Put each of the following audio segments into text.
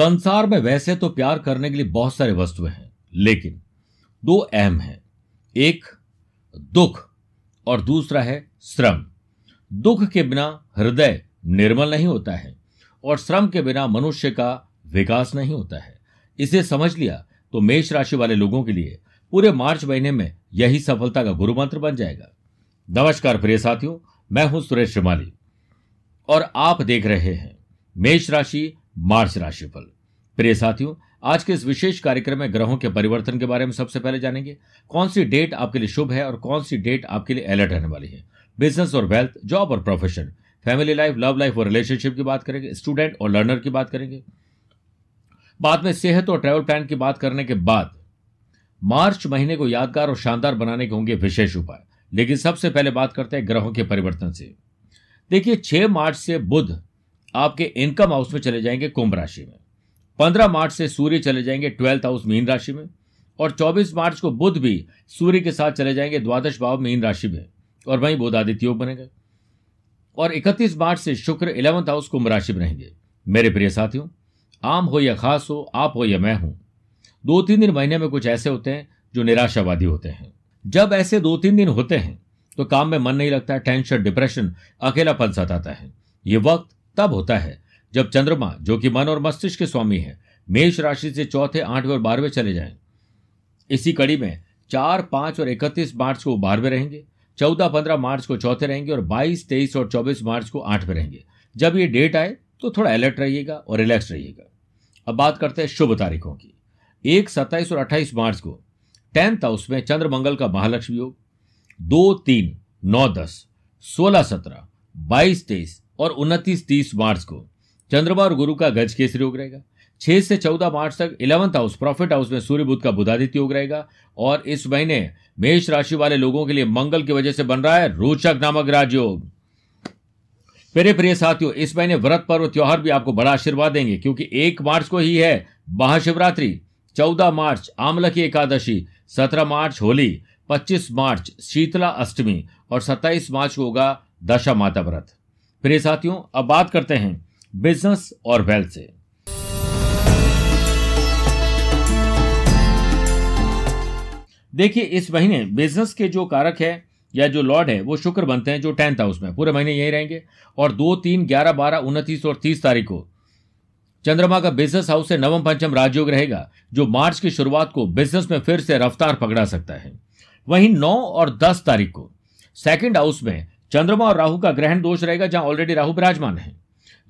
संसार में वैसे तो प्यार करने के लिए बहुत सारे वस्तुएँ हैं, लेकिन दो अहम हैं। एक, दुख, और दूसरा है श्रम। दुख के बिना हृदय निर्मल नहीं होता है, और श्रम के बिना मनुष्य का विकास नहीं होता है। इसे समझ लिया तो मेष राशि वाले लोगों के लिए पूरे मार्च महीने में यही सफलता का गुरु मंत्र बन जाएगा। नमस्कार प्रिय साथियों, मैं हूँ सुरेश श्रीमाली, और आप देख रहे हैं मेष राशि, मार्च राशि राशिफल प्रिय साथियों, आज के इस विशेष कार्यक्रम में ग्रहों के परिवर्तन के बारे में सबसे पहले जानेंगे। कौन सी डेट आपके लिए शुभ है और कौन सी डेट आपके लिए अलर्ट रहने वाली है? बिज़नेस और वेल्थ, जॉब और profession, family life, love life और रिलेशनशिप की बात करेंगे, स्टूडेंट और लर्नर की बात करेंगे। बाद में सेहत और ट्रैवल प्लान की बात करने के बाद, मार्च महीने को यादगार और शानदार बनाने के होंगे विशेष उपाय। लेकिन सबसे पहले बात करते हैं ग्रहों के परिवर्तन से। देखिए, छह मार्च से बुध आपके इनकम हाउस में चले जाएँगे कुंभ राशि में। पंद्रह मार्च से सूर्य चले जाएँगे ट्वेल्थ हाउस मीन राशि में, और चौबीस मार्च को बुध भी सूर्य के साथ चले जाएँगे द्वादश भाव मीन राशि में, और वहीं आदित्य योग बनेगा। और इकतीस मार्च से शुक्र इलेवंथ हाउस कुंभ राशि में रहेंगे। मेरे प्रिय साथियों, आम हो या खास हो, आप हो या मैं हूँ, दो तीन दिन महीने में कुछ ऐसे होते हैं जो निराशावादी होते हैं। जब ऐसे दो तीन दिन होते हैं तो काम में मन नहीं लगता, टेंशन, डिप्रेशन, अकेलापन सताता है। ये वक्त तब होता है जब चंद्रमा, जो कि मन और मस्तिष्क के स्वामी है, मेष राशि से चौथे, आठवें और बारहवें चले जाएँ। इसी कड़ी में चार, पाँच और इकतीस मार्च को बारहवें रहेंगे, चौदह, पंद्रह मार्च को चौथे रहेंगे और बाईस, तेईस और चौबीस मार्च को आठवें रहेंगे। जब ये डेट आए तो थोड़ा अलर्ट रहिएगा और रिलैक्स रहिएगा। अब बात करते हैं शुभ तारीखों की। एक, सत्ताईस और अट्ठाईस मार्च को टेंथ हाउस में चंद्र मंगल का महालक्ष्मी योग। दो, तीन, नौ, दस, सोलह, सत्रह, बाईस, तेईस और उनतीस, तीस मार्च को चंद्रमा और गुरु का गज केसरी योग रहेगा छह से चौदह मार्च तक इलेवंथ हाउस, प्रॉफिट हाउस में सूर्य बुद्ध का बुधादित्य योग रहेगा और इस महीने मेष राशि वाले लोगों के लिए मंगल की वजह से बन रहा है रोचक नामक राजयोग। मेरे प्रिय साथियों, इस महीने व्रत पर्व त्योहार भी आपको बड़ा आशीर्वाद देंगे, क्योंकि एक मार्च को ही है महाशिवरात्रि, चौदह मार्च आमल की एकादशी, सत्रह मार्च होली, पच्चीस मार्च शीतला अष्टमी और सत्ताईस मार्च को होगा दशा माता व्रत। प्रिय साथियों, अब बात करते हैं बिज़नेस और वेल्थ से। देखिए, इस महीने बिज़नेस के जो कारक है या जो लॉर्ड है, वो शुक्र बनते हैं जो टेंथ हाउस में। पूरे महीने यही रहेंगे। और दो, तीन, ग्यारह, बारह, उनतीस और तीस तारीख को चंद्रमा का बिज़नेस हाउस से नवम पंचम राजयोग रहेगा, जो मार्च की शुरुआत को बिज़नेस में फिर से रफ्तार पकड़ा सकता है। वहीं नौ और दस तारीख को सेकेंड हाउस में चंद्रमा और राहु का ग्रहण दोष रहेगा, जहाँ ऑलरेडी राहु विराजमान है।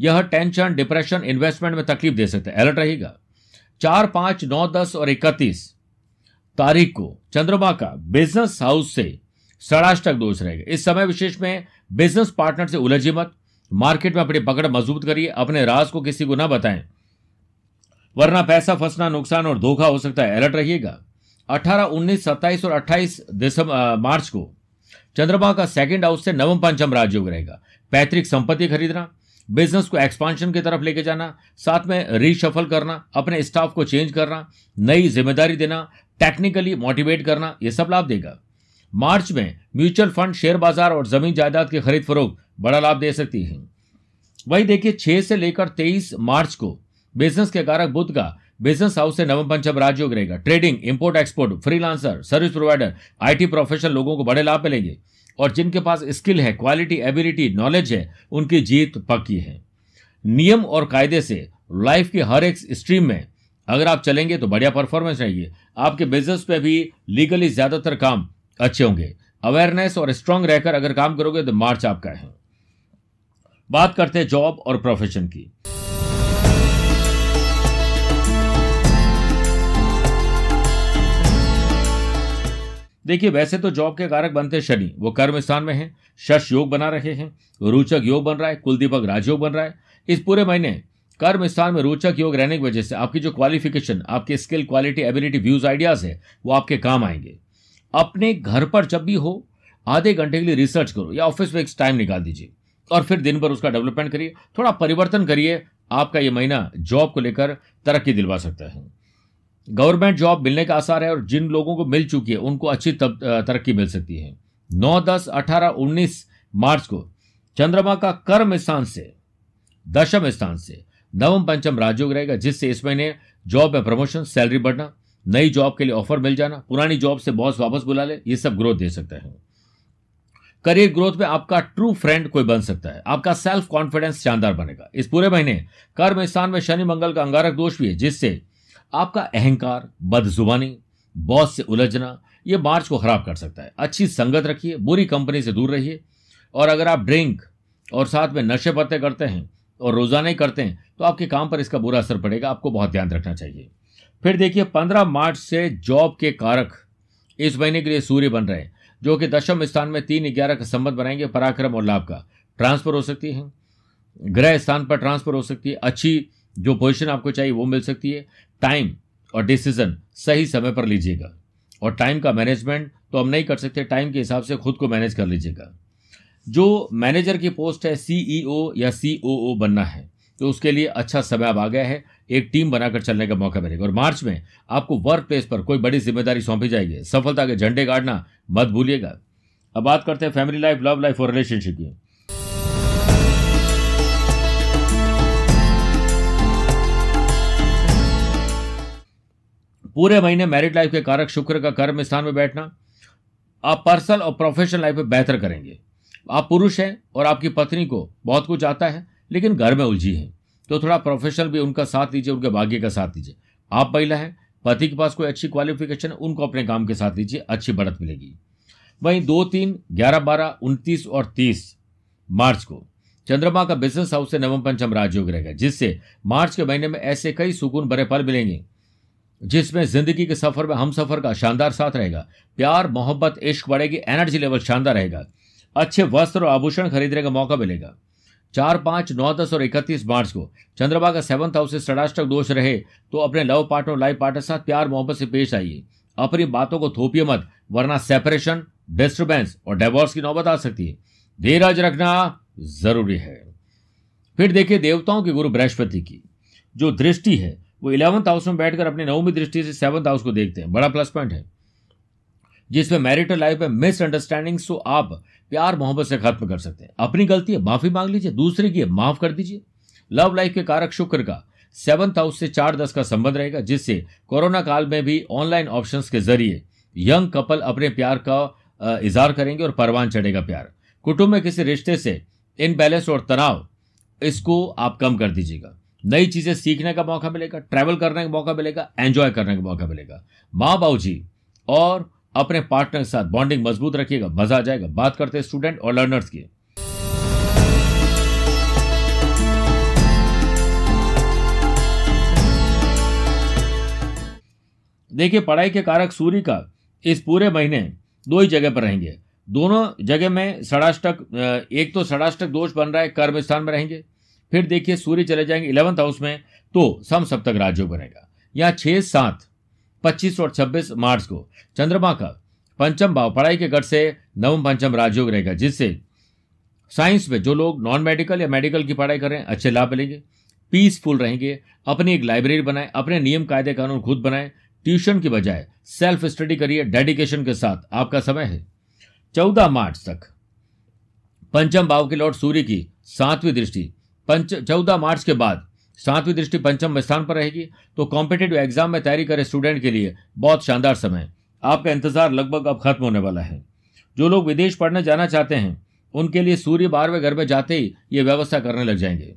यह टेंशन डिप्रेशन इन्वेस्टमेंट में तकलीफ़ दे सकता है। अलर्ट रहेगा। चार पाँच नौ दस और इकतीस तारीख को चंद्रमा का बिज़नेस हाउस से षडाष्टक दोष रहेगा। इस समय विशेष में बिज़नेस पार्टनर से उलझी मत। मार्केट में अपनी पकड़ मज़बूत करिए। अपने राज को किसी को ना बताएँ। वरना पैसा फंसना नुकसान और धोखा हो सकता है। अलर्ट रहिएगा। 18, 19, 27 और 28 दिसंबर मार्च को चंद्रमा का सेकंड हाउस से नवम पंचम राजयोग रहेगा। पैतृक संपत्ति खरीदना बिज़नेस को एक्सपांशन की तरफ़ लेके जाना, साथ में रीशफल करना, अपने स्टाफ को चेंज करना, नई ज़िम्मेदारी देना टेक्निकली मोटिवेट करना यह सब लाभ देगा। मार्च में म्यूचुअल फंड, शेयर बाज़ार और ज़मीन जायदाद की खरीद फरोख बड़ा लाभ दे सकती है। वही देखिए, छह से लेकर तेईस मार्च को बिज़नेस के कारक बुद्ध का बिज़नेस हाउस से नवम पंचम राजयोग रहेगा trading import export freelancer service provider IT professional लोगों को बड़े लाभ मिलेंगे। और जिनके पास स्किल है, क्वालिटी, एबिलिटी, नॉलेज है, उनकी जीत पक्की है। नियम और कायदे से लाइफ की हर एक स्ट्रीम में अगर आप चलेंगे तो बढ़िया परफॉर्मेंस रहेगी। आपके बिज़नेस पे भी लीगली ज़्यादातर काम अच्छे होंगे। अवेयरनेस और स्ट्रांग रहकर अगर काम करोगे तो मार्च आपका है। बात करते हैं जॉब और प्रोफेशन की। देखिए, वैसे तो जॉब के कारक बनते शनि। वो कर्म स्थान में है, शश योग बना रहे हैं, रोचक योग बन रहा है, कुलदीपक राजयोग बन रहा है। इस पूरे महीने कर्म स्थान में रोचक योग रहने की वजह से आपकी जो क्वालिफिकेशन आपके skill quality ability views ideas है, वो आपके काम आएँगे। अपने घर पर जब भी हो, आधे घंटे के लिए रिसर्च करो या ऑफ़िस में एक टाइम निकाल दीजिए और फिर दिन भर उसका डेवलपमेंट करिए। थोड़ा परिवर्तन करिए, आपका ये महीना जॉब को लेकर तरक्की दिलवा सकता है। गवर्नमेंट जॉब मिलने का आसार है और जिन लोगों को मिल चुकी है, उनको अच्छी तरक्की मिल सकती है। नौ दस अठारह उन्नीस मार्च को चंद्रमा का कर्म स्थान से, दशम स्थान से नवम पंचम राजयोग रहेगा, जिससे इस महीने जॉब में प्रमोशन, सैलरी बढ़ना, नई जॉब के लिए ऑफ़र मिल जाना, पुरानी जॉब से बॉस वापस बुला ले, ये सब ग्रोथ दे सकते हैं। करियर ग्रोथ में आपका ट्रू फ्रेंड कोई बन सकता है, आपका सेल्फ कॉन्फिडेंस शानदार बनेगा। इस पूरे महीने कर्म स्थान में शनि मंगल का अंगारक दोष भी है, जिससे आपका अहंकार, बदजुबानी, बॉस से उलझना, ये मार्च को खराब कर सकता है। अच्छी संगत रखिए, बुरी कंपनी से दूर रहिए। और अगर आप ड्रिंक और साथ में नशे पत्ते करते हैं और रोज़ाना ही करते हैं तो आपके काम पर इसका बुरा असर पड़ेगा। आपको बहुत ध्यान रखना चाहिए। फिर देखिए, पंद्रह मार्च से जॉब के कारक इस महीने के लिए सूर्य बन रहे हैं, जो कि दशम स्थान में तीन ग्यारह का संबंध बनाएँगे। पराक्रम और लाभ का ट्रांसफ़र हो सकती है। ग्रह स्थान पर ट्रांसफ़र हो सकती है। अच्छी जो पोजीशन आपको चाहिए, वो मिल सकती है। टाइम और डिसीज़न सही समय पर लीजिएगा। और टाइम का मैनेजमेंट तो हम नहीं कर सकते, टाइम के हिसाब से खुद को मैनेज कर लीजिएगा। जो मैनेजर की पोस्ट है सीईओ या सीओओ बनना है तो उसके लिए अच्छा समय अब आ गया है, एक टीम बनाकर चलने का मौका मिलेगा। और मार्च में आपको वर्क प्लेस पर कोई बड़ी ज़िम्मेदारी सौंपी जाएगी। सफलता के झंडे गाड़ना मत भूलिएगा। अब बात करते हैं फैमिली लाइफ लव लाइफ और रिलेशनशिप की। पूरे महीने मैरिड लाइफ के कारक शुक्र का कर्म स्थान में बैठना, आप पर्सनल और प्रोफेशनल लाइफ में बेहतर करेंगे। आप पुरुष हैं और आपकी पत्नी को बहुत कुछ आता है, लेकिन घर में उलझी है। तो थोड़ा प्रोफेशनल भी उनका साथ दीजिए, उनके भाग्य का साथ दीजिए। आप महिला हैं, पति के पास कोई अच्छी क्वालिफिकेशन है उनको अपने काम के साथ दीजिए, अच्छी बढ़त मिलेगी। वहीं दो तीन, ग्यारह, बारह, उनतीस और तीस मार्च को चंद्रमा का बिज़नेस हाउस से नवम पंचम राजयोग रहेगा जिससे मार्च के महीने में ऐसे कई सुकून, भरे पल मिलेंगे। जिसमें ज़िंदगी के सफ़र में हम सफ़र का शानदार साथ रहेगा। प्यार, मोहब्बत, इश्क बढ़ेगी एनर्जी लेवल शानदार रहेगा। अच्छे वस्त्र और आभूषण खरीदने का मौका मिलेगा। चार, पाँच, नौ, दस और इकतीस मार्च को चंद्रमा का सेवंथ हाउस से षडाष्टक दोष रहे तो अपने लव पार्टनर लाइफ पार्टनर साथ प्यार, मोहब्बत से पेश आइए। अपनी बातों को थोपिए मत, वरना सेपरेशन डिस्टर्बेंस और डिवोर्स की नौबत आ सकती है। धीरज रखना ज़रूरी है। फिर देखिए देवताओं के गुरु बृहस्पति की, जो दृष्टि है वो इलेवंथ हाउस में बैठकर अपनी नवमी दृष्टि से सेवंथ हाउस को देखते हैं। बड़ा प्लस पॉइंट है। जिसमें मैरिटल लाइफ में मिसअंडरस्टैंडिंग्स तो आप प्यार मोहब्बत से खत्म कर सकते हैं। अपनी गलती है, माफ़ी मांग लीजिए, दूसरे की है, माफ़ कर दीजिए। लव लाइफ के कारक शुक्र का सेवंथ हाउस से चार दस का संबंध रहेगा, जिससे कोरोना काल में भी ऑनलाइन ऑप्शंस के ज़रिए यंग कपल अपने प्यार का इजहार करेंगे और परवान चढ़ेगा प्यार। कुटुंब में किसी रिश्ते से इनबैलेंस और तनाव, इसको आप कम कर दीजिएगा। नई चीज़ें सीखने का मौका मिलेगा ट्रैवल करने का मौका मिलेगा एंजॉय करने का मौका मिलेगा। माँ बाबू जी और अपने पार्टनर के साथ बॉन्डिंग मज़बूत रखिएगा, मज़ा आ जाएगा। बात करते हैं स्टूडेंट और लर्नर्स की। देखिए, पढ़ाई के कारक सूर्य का इस पूरे महीने दो ही जगह पर रहेंगे। दोनों जगह में षडाष्टक एक तो षडाष्टक दोष बन रहा है, कर्म स्थान में रहेंगे। फिर देखिए सूर्य चले जाएँगे इलेवंथ हाउस में तो सम सप्तक राज्यों बनेगा। यहाँ छह, सात, पच्चीस और छब्बीस मार्च को चंद्रमा का पंचम भाव, पढ़ाई के गढ़ से नवम पंचम राजयोग रहेगा, जिससे साइंस में जो लोग नॉन मेडिकल या मेडिकल की पढ़ाई कर रहे हैं, अच्छे लाभ मिलेंगे। पीसफुल रहेंगे, अपनी एक लाइब्रेरी बनाएँ, अपने नियम, कायदे, कानून खुद बनाएँ ट्यूशन की बजाय सेल्फ स्टडी करिए डेडिकेशन के साथ। आपका समय है। चौदह मार्च तक, पंचम भाव के लॉर्ड सूर्य की सातवीं दृष्टि। पंच, चौदह मार्च के बाद। सातवीं दृष्टि पंचम स्थान पर रहेगी। तो कॉम्पिटेटिव एग्ज़ाम में तैयारी करे स्टूडेंट के लिए। बहुत शानदार समय। आपका इंतज़ार लगभग अब खत्म होने वाला है। जो लोग विदेश पढ़ने जाना चाहते हैं, उनके लिए सूर्य बारहवें घर में जाते ही ये व्यवस्था करने लग जाएँगे।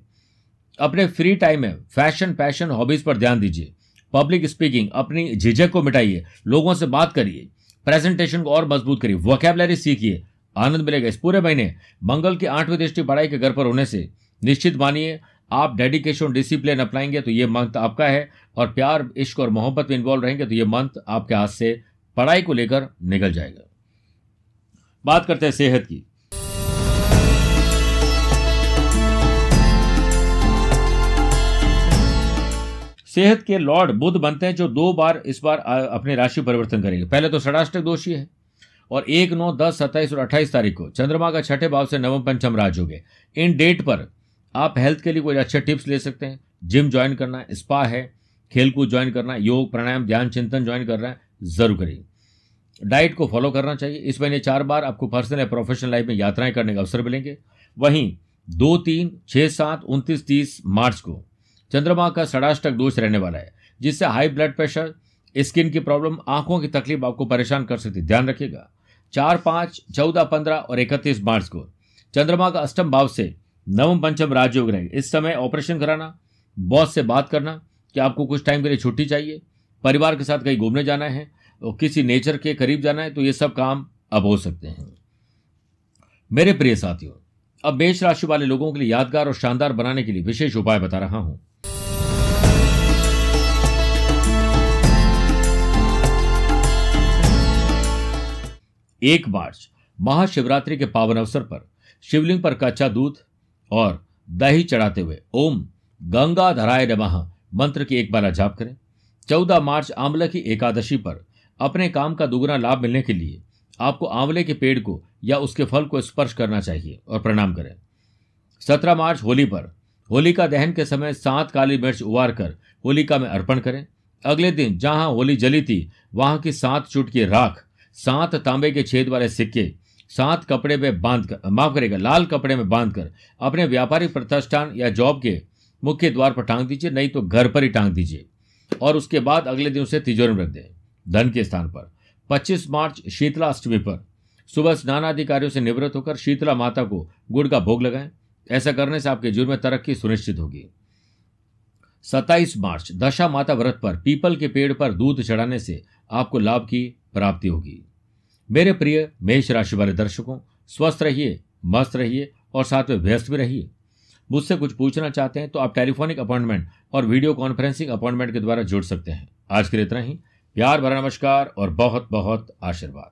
अपने फ्री टाइम में फ़ैशन पैशन हॉबीज पर ध्यान दीजिए। पब्लिक स्पीकिंग अपनी झिझक को मिटाइए। लोगों से बात करिए। प्रेजेंटेशन को और मज़बूत करिए। वोकेबलरी सीखिए। आनंद मिलेगा इस पूरे महीने। मंगल की आठवीं दृष्टि पढ़ाई के घर पर होने से। निश्चित मानिए, आप डेडिकेशन डिसिप्लिन अपनाएँगे तो ये मंथ आपका है और प्यार, इश्क और मोहब्बत में इन्वॉल्व रहेंगे तो ये मंथ आपके हाथ से पढ़ाई को लेकर निकल जाएगा। बात करते हैं सेहत की। सेहत के लॉर्ड बुद्ध बनते हैं जो दो बार इस बार अपने राशि परिवर्तन करेंगे। पहले तो षडाष्टक दोषी है और एक, नौ, दस, सत्ताईस और अट्ठाईस तारीख को चंद्रमा का छठे भाव से नवम पंचम राज हो गए इन डेट पर आप हेल्थ के लिए कोई अच्छे टिप्स ले सकते हैं। जिम ज्वाइन करना है स्पा है खेलकूद ज्वाइन करना है योग, प्राणायाम, ध्यान, चिंतन ज्वाइन करना है, ज़रूर करिए। डाइट को फॉलो करना चाहिए। इस महीने चार बार आपको पर्सनल या प्रोफेशनल लाइफ में यात्राएँ करने का अवसर मिलेंगे। वहीं दो, तीन छः सात, उनतीस, तीस मार्च को चंद्रमा का षडाष्टक दोष रहने वाला है, जिससे हाई ब्लड प्रेशर स्किन की प्रॉब्लम आँखों की तकलीफ़ आपको परेशान कर सकती है। ध्यान रखिएगा। चार, पाँच, चौदह, पंद्रह और इकतीस मार्च को चंद्रमा का अष्टम भाव से नवम पंचम राजयोग रहेंगे। इस समय ऑपरेशन कराना, बॉस से बात करना कि आपको कुछ टाइम के लिए छुट्टी चाहिए, परिवार के साथ कहीं घूमने जाना है, और किसी नेचर के करीब जाना है तो ये सब काम अब हो सकते हैं। मेरे प्रिय साथियों, अब मेष राशि वाले लोगों के लिए यादगार और शानदार बनाने के लिए विशेष उपाय बता रहा हूँ। एक मार्च, महाशिवरात्रि के पावन अवसर पर शिवलिंग पर कच्चा दूध और दही चढ़ाते हुए, ओम गंगा धराय नमः, मंत्र की एक बार जाप करें। चौदह मार्च आंवला की एकादशी पर अपने काम का दुगना लाभ मिलने के लिए आपको आंवले के पेड़ को या उसके फल को स्पर्श करना चाहिए और प्रणाम करें। सत्रह मार्च होली पर होलिका दहन के समय सात काली मिर्च उबार कर होलिका में अर्पण करें। अगले दिन जहाँ होली जली थी, वहाँ की सात चुटकी राख, सात तांबे के छेद वाले सिक्के सात कपड़े में बाँध कर, माफ़ करेगा लाल कपड़े में बाँध कर अपने व्यापारिक प्रतिष्ठान या जॉब के मुख्य द्वार पर टांग दीजिए, नहीं तो घर पर ही टांग दीजिए। और उसके बाद अगले दिन उसे तिजोरी में रख दें, धन के स्थान पर। 25 मार्च, शीतला अष्टमी पर। सुबह स्नान आदि कार्यों से निवृत्त होकर शीतला माता को गुड़ का भोग लगाएँ। ऐसा करने से आपके जीवन में तरक्की सुनिश्चित होगी। 27 मार्च, दशा माता व्रत पर, पीपल के पेड़ पर दूध चढ़ाने से आपको लाभ की प्राप्ति होगी। मेरे प्रिय मेष राशि वाले दर्शकों, स्वस्थ रहिए, मस्त रहिए और साथ में व्यस्त भी रहिए। मुझसे कुछ पूछना चाहते हैं तो आप टेलीफोनिक अपॉइंटमेंट और वीडियो कॉन्फ्रेंसिंग अपॉइंटमेंट के द्वारा जुड़ सकते हैं। आज के लिए इतना ही। प्यार भरा नमस्कार और बहुत बहुत आशीर्वाद।